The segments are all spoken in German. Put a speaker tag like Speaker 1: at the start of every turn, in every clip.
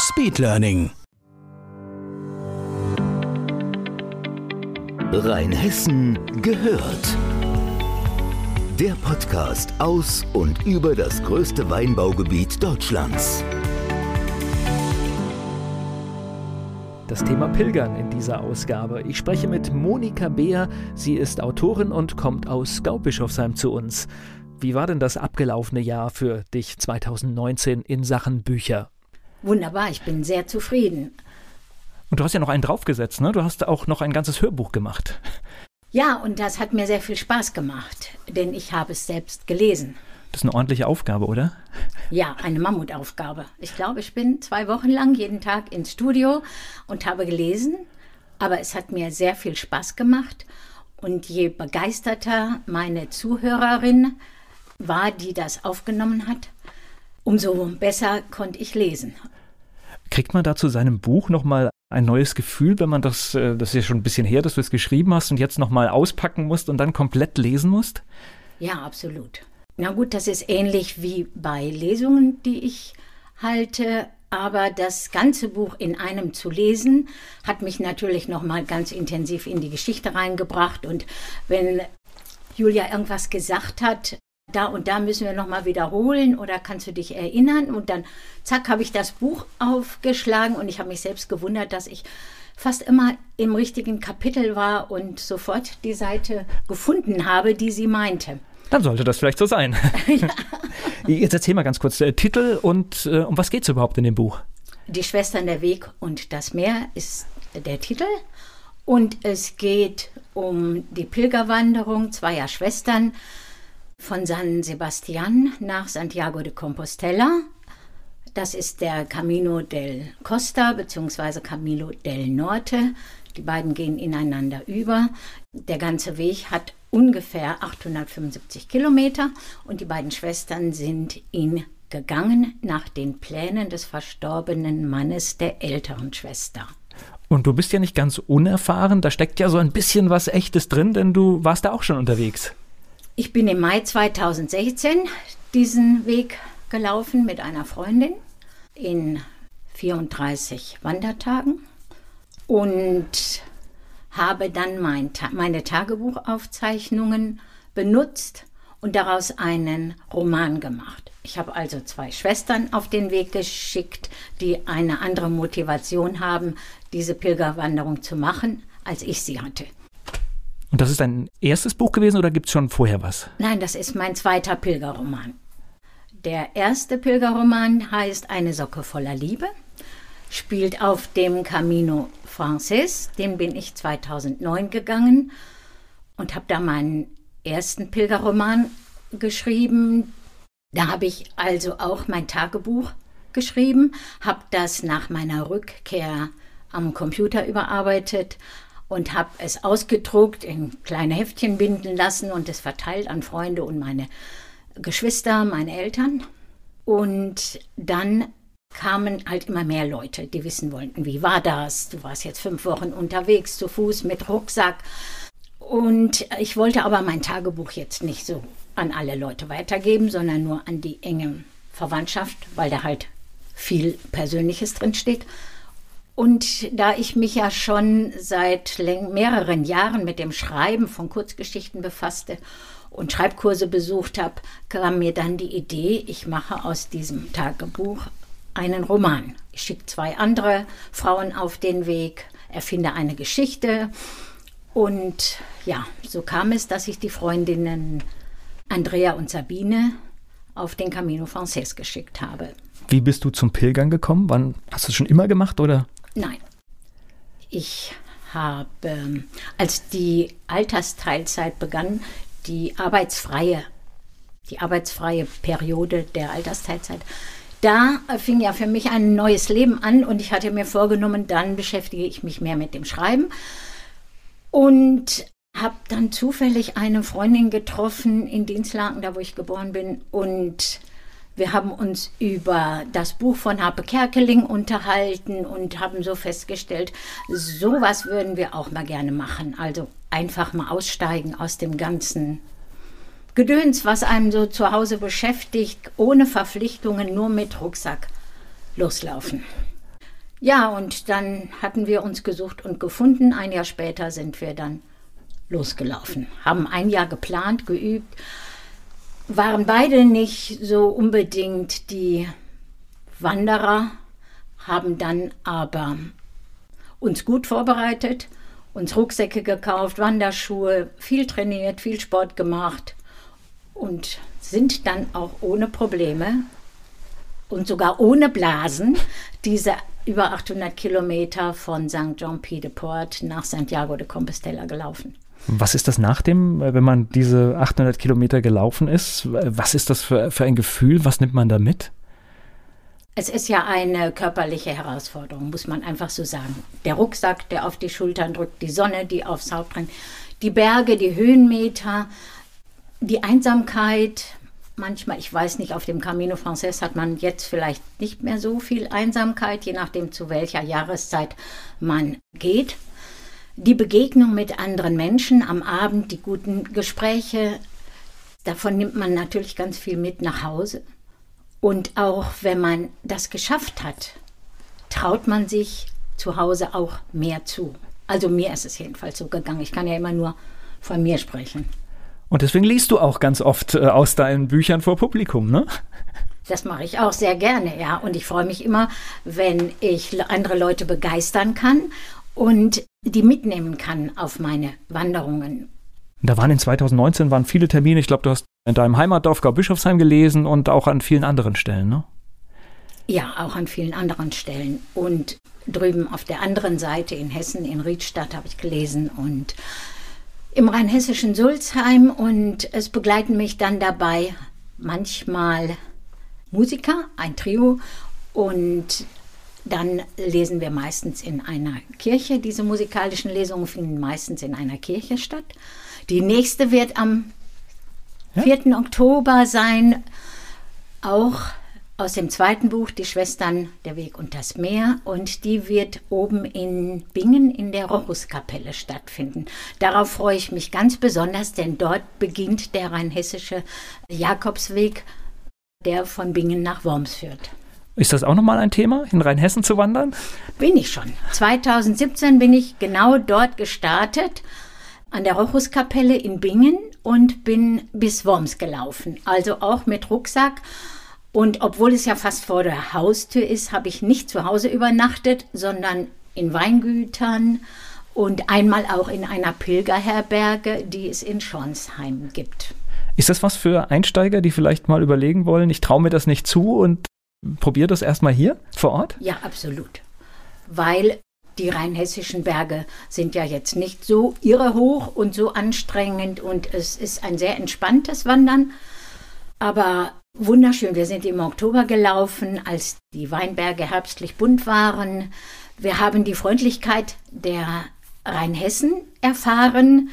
Speaker 1: Speedlearning.
Speaker 2: Rheinhessen gehört. Der Podcast aus und über das größte Weinbaugebiet Deutschlands.
Speaker 3: Das Thema Pilgern in dieser Ausgabe. Ich spreche mit Monika Beer. Sie ist Autorin und kommt aus Gaubischofsheim zu uns. Wie war denn das abgelaufene Jahr für dich 2019 in Sachen Bücher?
Speaker 4: Wunderbar, ich bin sehr zufrieden.
Speaker 3: Und du hast ja noch einen draufgesetzt, ne? Du hast auch noch ein ganzes Hörbuch gemacht.
Speaker 4: Ja, und das hat mir sehr viel Spaß gemacht, denn ich habe es selbst gelesen.
Speaker 3: Das ist eine ordentliche Aufgabe, oder?
Speaker 4: Ja, eine Mammutaufgabe. Ich glaube, ich bin zwei Wochen lang jeden Tag ins Studio und habe gelesen, aber es hat mir sehr viel Spaß gemacht. Und je begeisterter meine Zuhörerin war, die das aufgenommen hat, umso besser konnte ich lesen.
Speaker 3: Kriegt man da zu seinem Buch nochmal ein neues Gefühl, wenn man das, äh, das ist ja schon ein bisschen her, dass du es geschrieben hast und jetzt nochmal auspacken musst und dann komplett lesen musst?
Speaker 4: Ja, absolut. Na gut, das ist ähnlich wie bei Lesungen, die ich halte. Aber das ganze Buch in einem zu lesen, hat mich natürlich nochmal ganz intensiv in die Geschichte reingebracht. Und wenn Julia irgendwas gesagt hat, da und da müssen wir nochmal wiederholen oder kannst du dich erinnern? Und dann, zack, habe ich das Buch aufgeschlagen und ich habe mich selbst gewundert, dass ich fast immer im richtigen Kapitel war und sofort die Seite gefunden habe, die sie meinte.
Speaker 3: Dann sollte das vielleicht so sein. ja. Jetzt erzähl mal ganz kurz, äh, Titel und äh, um was geht es überhaupt in dem Buch?
Speaker 4: Die Schwestern der Weg und das Meer ist der Titel. Und es geht um die Pilgerwanderung zweier Schwestern, von San Sebastian nach Santiago de Compostela. Das ist der Camino del Costa bzw. Camino del Norte. Die beiden gehen ineinander über. Der ganze Weg hat ungefähr 875 Kilometer und die beiden Schwestern sind ihn gegangen nach den Plänen des verstorbenen Mannes der älteren Schwester.
Speaker 3: Und du bist ja nicht ganz unerfahren, da steckt ja so ein bisschen was Echtes drin, denn du warst da auch schon unterwegs.
Speaker 4: Ich bin im Mai 2016 diesen Weg gelaufen mit einer Freundin in 34 Wandertagen und habe dann mein, meine Tagebuchaufzeichnungen benutzt und daraus einen Roman gemacht. Ich habe also zwei Schwestern auf den Weg geschickt, die eine andere Motivation haben, diese Pilgerwanderung zu machen, als ich sie hatte.
Speaker 3: Und das ist dein erstes Buch gewesen oder gibt es schon vorher was?
Speaker 4: Nein, das ist mein zweiter Pilgerroman. Der erste Pilgerroman heißt Eine Socke voller Liebe, spielt auf dem Camino Frances, den bin ich 2009 gegangen und habe da meinen ersten Pilgerroman geschrieben. Da habe ich also auch mein Tagebuch geschrieben, habe das nach meiner Rückkehr am Computer überarbeitet, und habe es ausgedruckt, in kleine Heftchen binden lassen und es verteilt an Freunde und meine Geschwister, meine Eltern. Und dann kamen halt immer mehr Leute, die wissen wollten, wie war das? Du warst jetzt fünf Wochen unterwegs zu Fuß mit Rucksack. Und ich wollte aber mein Tagebuch jetzt nicht so an alle Leute weitergeben, sondern nur an die enge Verwandtschaft, weil da halt viel Persönliches drin steht. Und da ich mich ja schon seit mehreren Jahren mit dem Schreiben von Kurzgeschichten befasste und Schreibkurse besucht habe, kam mir dann die Idee, ich mache aus diesem Tagebuch einen Roman. Ich schicke zwei andere Frauen auf den Weg, erfinde eine Geschichte. Und ja, so kam es, dass ich die Freundinnen Andrea und Sabine auf den Camino Frances geschickt habe.
Speaker 3: Wie bist du zum Pilgern gekommen? Wann hast du es schon immer gemacht oder?
Speaker 4: Nein. Ich habe, als die Altersteilzeit begann, die arbeitsfreie, die arbeitsfreie Periode der Altersteilzeit, da fing ja für mich ein neues Leben an und ich hatte mir vorgenommen, dann beschäftige ich mich mehr mit dem Schreiben. Und habe dann zufällig eine Freundin getroffen in Dienstlaken, da wo ich geboren bin. Und wir haben uns über das Buch von Harpe Kerkeling unterhalten und haben so festgestellt, sowas würden wir auch mal gerne machen. Also einfach mal aussteigen aus dem ganzen Gedöns, was einem so zu Hause beschäftigt, ohne Verpflichtungen, nur mit Rucksack loslaufen. Ja, und dann hatten wir uns gesucht und gefunden. Ein Jahr später sind wir dann losgelaufen, haben ein Jahr geplant, geübt, waren beide nicht so unbedingt die Wanderer, haben dann aber uns gut vorbereitet, uns Rucksäcke gekauft, Wanderschuhe, viel trainiert, viel Sport gemacht und sind dann auch ohne Probleme und sogar ohne Blasen diese über 800 Kilometer von St. Jean-Pied-de-Port nach Santiago de Compostela gelaufen.
Speaker 3: Was ist das nach dem, wenn man diese 800 Kilometer gelaufen ist? Was ist das für, für ein Gefühl? Was nimmt man da mit?
Speaker 4: Es ist ja eine körperliche Herausforderung, muss man einfach so sagen. Der Rucksack, der auf die Schultern drückt, die Sonne, die aufs Haupt brennt, die Berge, die Höhenmeter, die Einsamkeit. Manchmal, ich weiß nicht, auf dem Camino Frances hat man jetzt vielleicht nicht mehr so viel Einsamkeit, je nachdem zu welcher Jahreszeit man geht die Begegnung mit anderen Menschen am Abend, die guten Gespräche, davon nimmt man natürlich ganz viel mit nach Hause. Und auch wenn man das geschafft hat, traut man sich zu Hause auch mehr zu. Also mir ist es jedenfalls so gegangen. Ich kann ja immer nur von mir sprechen.
Speaker 3: Und deswegen liest du auch ganz oft äh, aus deinen Büchern vor Publikum, ne?
Speaker 4: Das mache ich auch sehr gerne, ja. Und ich freue mich immer, wenn ich andere Leute begeistern kann und die mitnehmen kann auf meine Wanderungen.
Speaker 3: Da waren in 2019 waren viele Termine. Ich glaube, du hast in deinem Heimatdorf Gau-Bischofsheim gelesen und auch an vielen anderen Stellen, ne?
Speaker 4: Ja, auch an vielen anderen Stellen. Und drüben auf der anderen Seite in Hessen, in Riedstadt, habe ich gelesen und im rheinhessischen Sulzheim. Und es begleiten mich dann dabei manchmal Musiker, ein Trio und dann lesen wir meistens in einer Kirche. Diese musikalischen Lesungen finden meistens in einer Kirche statt. Die nächste wird am ja? 4. Oktober sein, auch aus dem zweiten Buch, Die Schwestern, der Weg und das Meer. Und die wird oben in Bingen in der Rochuskapelle stattfinden. Darauf freue ich mich ganz besonders, denn dort beginnt der rheinhessische Jakobsweg, der von Bingen nach Worms führt.
Speaker 3: Ist das auch nochmal ein Thema, in Rheinhessen zu wandern?
Speaker 4: Bin ich schon. 2017 bin ich genau dort gestartet, an der Rochuskapelle in Bingen und bin bis Worms gelaufen. Also auch mit Rucksack. Und obwohl es ja fast vor der Haustür ist, habe ich nicht zu Hause übernachtet, sondern in Weingütern und einmal auch in einer Pilgerherberge, die es in Schornsheim gibt.
Speaker 3: Ist das was für Einsteiger, die vielleicht mal überlegen wollen, ich traue mir das nicht zu und Probier das erstmal hier vor Ort?
Speaker 4: Ja, absolut. Weil die rheinhessischen Berge sind ja jetzt nicht so irre hoch und so anstrengend und es ist ein sehr entspanntes Wandern. Aber wunderschön. Wir sind im Oktober gelaufen, als die Weinberge herbstlich bunt waren. Wir haben die Freundlichkeit der Rheinhessen erfahren.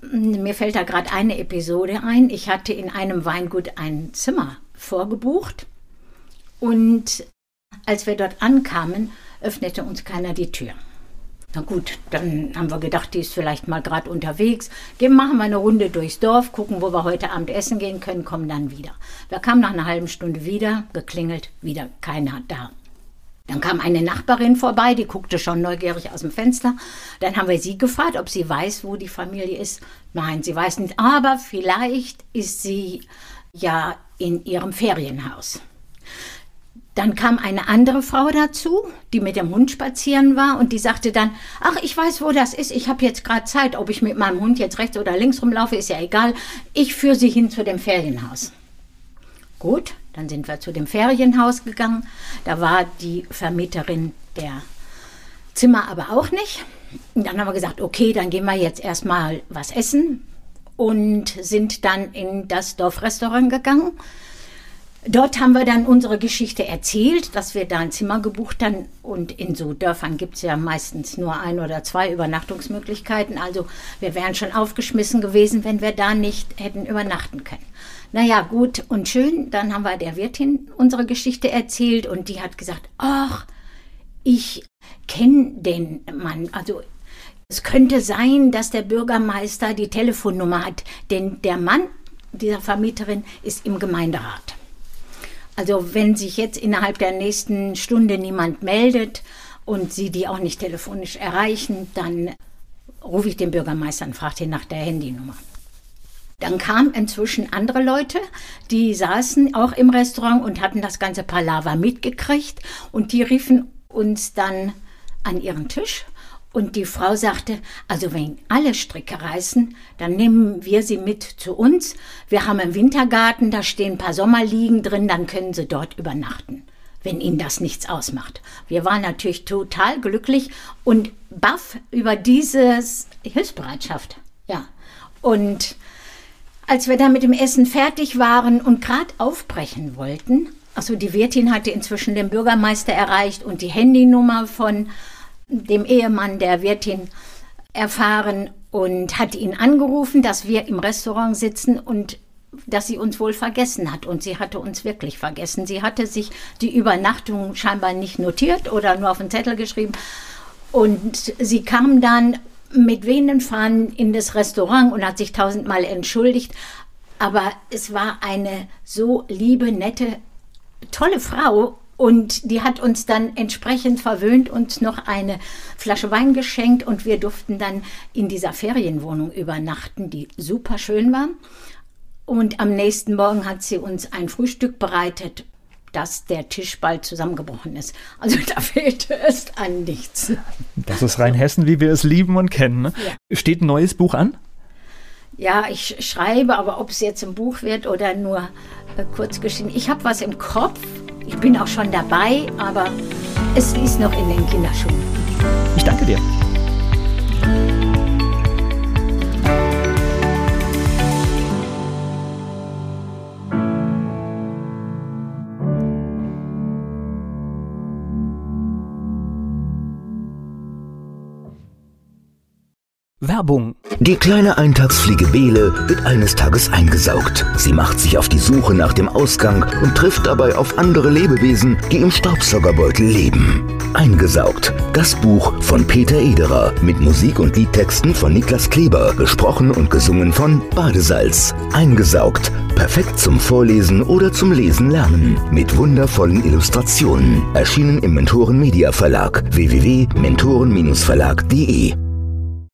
Speaker 4: Mir fällt da gerade eine Episode ein. Ich hatte in einem Weingut ein Zimmer vorgebucht und als wir dort ankamen, öffnete uns keiner die Tür. Na gut, dann haben wir gedacht, die ist vielleicht mal gerade unterwegs. Gehen, machen wir eine Runde durchs Dorf, gucken, wo wir heute Abend essen gehen können, kommen dann wieder. Wir kamen nach einer halben Stunde wieder, geklingelt, wieder keiner da. Dann kam eine Nachbarin vorbei, die guckte schon neugierig aus dem Fenster. Dann haben wir sie gefragt, ob sie weiß, wo die Familie ist. Nein, sie weiß nicht, aber vielleicht ist sie ja in ihrem Ferienhaus. Dann kam eine andere Frau dazu, die mit dem Hund spazieren war und die sagte dann, ach, ich weiß, wo das ist, ich habe jetzt gerade Zeit, ob ich mit meinem Hund jetzt rechts oder links rumlaufe, ist ja egal, ich führe sie hin zu dem Ferienhaus. Gut, dann sind wir zu dem Ferienhaus gegangen, da war die Vermieterin der Zimmer aber auch nicht. Und dann haben wir gesagt, okay, dann gehen wir jetzt erstmal was essen und sind dann in das Dorfrestaurant gegangen Dort haben wir dann unsere Geschichte erzählt, dass wir da ein Zimmer gebucht haben. Und in so Dörfern gibt es ja meistens nur ein oder zwei Übernachtungsmöglichkeiten. Also wir wären schon aufgeschmissen gewesen, wenn wir da nicht hätten übernachten können. Naja, gut und schön. Dann haben wir der Wirtin unsere Geschichte erzählt und die hat gesagt, ach, ich kenne den Mann. Also es könnte sein, dass der Bürgermeister die Telefonnummer hat, denn der Mann dieser Vermieterin ist im Gemeinderat. Also wenn sich jetzt innerhalb der nächsten Stunde niemand meldet und Sie die auch nicht telefonisch erreichen, dann rufe ich den Bürgermeister und frage ihn nach der Handynummer. Dann kamen inzwischen andere Leute, die saßen auch im Restaurant und hatten das ganze Palaver mitgekriegt und die riefen uns dann an ihren Tisch und die Frau sagte, also wenn alle Stricke reißen, dann nehmen wir sie mit zu uns. Wir haben einen Wintergarten, da stehen ein paar Sommerliegen drin, dann können sie dort übernachten, wenn ihnen das nichts ausmacht. Wir waren natürlich total glücklich und baff über diese Hilfsbereitschaft. Ja. Und als wir dann mit dem Essen fertig waren und gerade aufbrechen wollten, also die Wirtin hatte inzwischen den Bürgermeister erreicht und die Handynummer von dem Ehemann der Wirtin erfahren und hat ihn angerufen, dass wir im Restaurant sitzen und dass sie uns wohl vergessen hat. Und sie hatte uns wirklich vergessen. Sie hatte sich die Übernachtung scheinbar nicht notiert oder nur auf den Zettel geschrieben. Und sie kam dann mit wehenden Fahnen in das Restaurant und hat sich tausendmal entschuldigt. Aber es war eine so liebe, nette, tolle Frau und die hat uns dann entsprechend verwöhnt, uns noch eine Flasche Wein geschenkt und wir durften dann in dieser Ferienwohnung übernachten, die super schön war. Und am nächsten Morgen hat sie uns ein Frühstück bereitet, dass der Tisch bald zusammengebrochen ist. Also da fehlte es an nichts.
Speaker 3: Das ist Rheinhessen, wie wir es lieben und kennen. Ne? Ja. Steht ein neues Buch an?
Speaker 4: Ja, ich schreibe, aber ob es jetzt ein Buch wird oder nur äh, Kurzgeschichten. Ich habe was im Kopf ich bin auch schon dabei, aber es ist noch in den Kinderschuhen.
Speaker 3: Ich danke dir. Werbung.
Speaker 2: Die kleine Eintagsfliege Bele wird eines Tages eingesaugt. Sie macht sich auf die Suche nach dem Ausgang und trifft dabei auf andere Lebewesen, die im Staubsaugerbeutel leben. Eingesaugt. Das Buch von Peter Ederer mit Musik und Liedtexten von Niklas Kleber, gesprochen und gesungen von Badesalz. Eingesaugt. Perfekt zum Vorlesen oder zum Lesen lernen. Mit wundervollen Illustrationen. Erschienen im Mentoren Media Verlag www.mentoren-verlag.de